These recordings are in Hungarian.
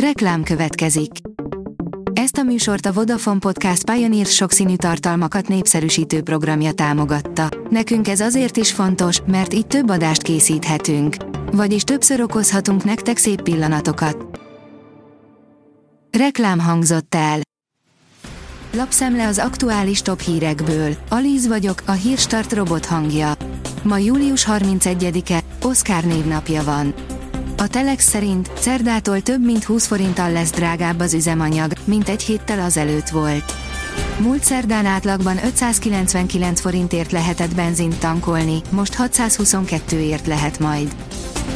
Reklám következik. Ezt a műsort a Vodafone Podcast Pioneer sokszínű tartalmakat népszerűsítő programja támogatta. Nekünk ez azért is fontos, mert így több adást készíthetünk. Vagyis többször okozhatunk nektek szép pillanatokat. Reklám hangzott el. Lapszemle az aktuális top hírekből. Alíz vagyok, a hírstart robot hangja. Ma július 31-e, Oscar névnapja van. A Telex szerint szerdától több mint 20 forinttal lesz drágább az üzemanyag, mint egy héttel azelőtt volt. Múlt szerdán átlagban 599 forintért lehetett benzint tankolni, most 622 ért lehet majd.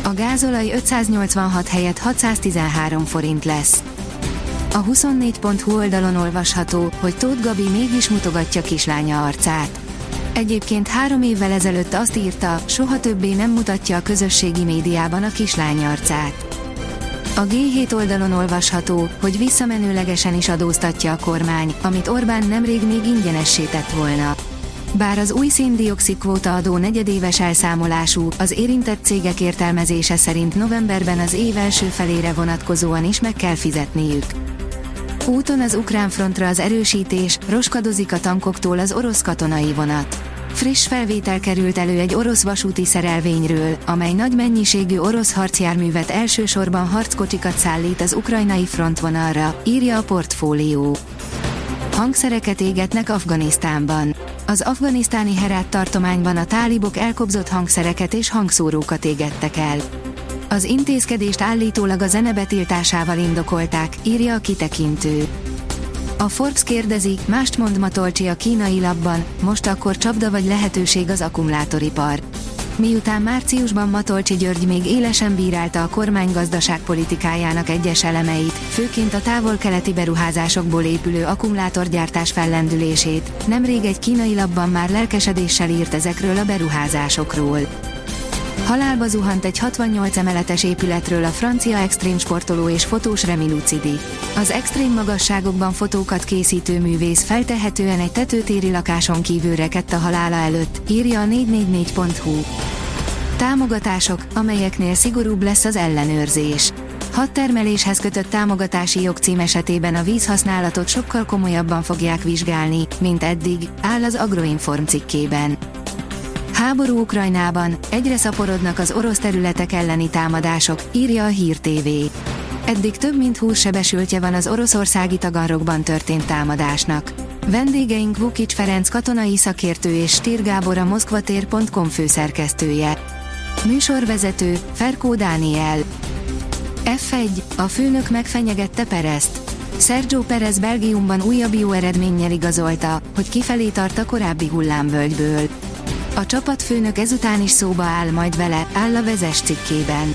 A gázolaj 586 helyett 613 forint lesz. A 24.hu oldalon olvasható, hogy Tóth Gabi mégis mutogatja kislánya arcát. Egyébként három évvel ezelőtt azt írta, soha többé nem mutatja a közösségi médiában a kislány arcát. A G7 oldalon olvasható, hogy visszamenőlegesen is adóztatja a kormány, amit Orbán nemrég még ingyenessé tett volna. Bár az új széndiokszid kvóta adó negyedéves elszámolású, az érintett cégek értelmezése szerint novemberben az év első felére vonatkozóan is meg kell fizetniük. Úton az ukrán frontra az erősítés, roskadozik a tankoktól az orosz katonai vonat. Friss felvétel került elő egy orosz vasúti szerelvényről, amely nagy mennyiségű orosz harcjárművet elsősorban harckocsikat szállít az ukrajnai frontvonalra, írja a portfólió. Hangszereket égetnek Afganisztánban. Az afganisztáni Herát tartományban a tálibok elkobzott hangszereket és hangszórókat égettek el. Az intézkedést állítólag a zene betiltásával indokolták, írja a kitekintő. A Forbes kérdezi, mást mond Matolcsi a kínai labban, most akkor csapda vagy lehetőség az akkumulátoripar. Miután márciusban Matolcsi György még élesen bírálta a kormány gazdaságpolitikájának egyes elemeit, főként a távol-keleti beruházásokból épülő akkumulátorgyártás fellendülését, nemrég egy kínai labban már lelkesedéssel írt ezekről a beruházásokról. Halálba zuhant egy 68 emeletes épületről a francia extrém sportoló és fotós Remi Lucidi. Az extrém magasságokban fotókat készítő művész feltehetően egy tetőtéri lakáson kívül rekedt a halála előtt, írja a 444.hu. Támogatások, amelyeknél szigorúbb lesz az ellenőrzés. Hat termeléshez kötött támogatási jogcím esetében a vízhasználatot sokkal komolyabban fogják vizsgálni, mint eddig, áll az Agroinform cikkében. Háború Ukrajnában, egyre szaporodnak az orosz területek elleni támadások, írja a Hír TV. Eddig több mint 20 sebesültje van az oroszországi tagarokban történt támadásnak. Vendégeink Vukic Ferenc katonai szakértő és Stír Gábor a moszkvatér.com főszerkesztője. Műsorvezető, Ferkó Dániel. F1, a főnök megfenyegette Perezt. Sergio Perez Belgiumban újabb jó eredménnyel igazolta, hogy kifelé tart a korábbi hullámvölgyből. A csapatfőnök ezután is szóba áll majd vele, áll a vezes cikkében.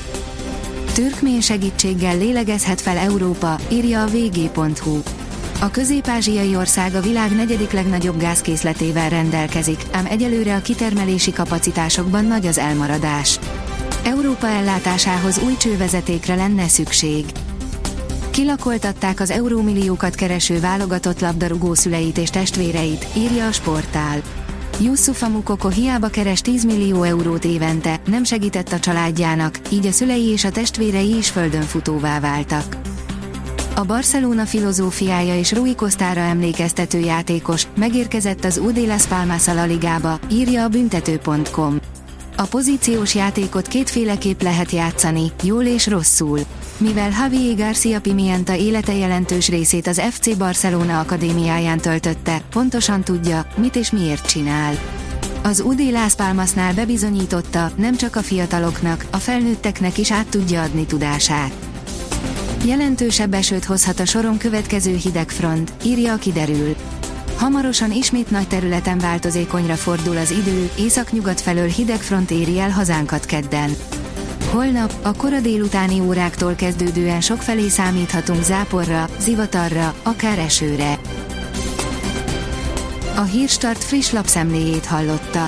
Türkmén segítséggel lélegezhet fel Európa, írja a vg.hu. A közép-ázsiai ország a világ negyedik legnagyobb gázkészletével rendelkezik, ám egyelőre a kitermelési kapacitásokban nagy az elmaradás. Európa ellátásához új csővezetékre lenne szükség. Kilakoltatták az eurómilliókat kereső válogatott labdarúgó szüleit és testvéreit, írja a sportál. Yusufa Mukoko hiába keres 10 millió eurót évente, nem segített a családjának, így a szülei és a testvérei is földön futóvá váltak. A Barcelona filozófiája és Rui Costa-ra emlékeztető játékos megérkezett az UD Las Palmas a Ligába, írja a büntető.com. A pozíciós játékot kétféleképp lehet játszani, jól és rosszul. Mivel Javier Garcia Pimienta élete jelentős részét az FC Barcelona akadémiáján töltötte, pontosan tudja, mit és miért csinál. Az UD Las Palmasnál bebizonyította, nem csak a fiataloknak, a felnőtteknek is át tudja adni tudását. Jelentősebb esőt hozhat a soron következő hidegfront, írja a kiderül. Hamarosan ismét nagy területen változékonyra fordul az idő, északnyugat felől hidegfront éri el hazánkat kedden. Holnap, a kora délutáni óráktól kezdődően sokfelé számíthatunk záporra, zivatarra, akár esőre. A Hírstart friss lapszemléjét hallotta.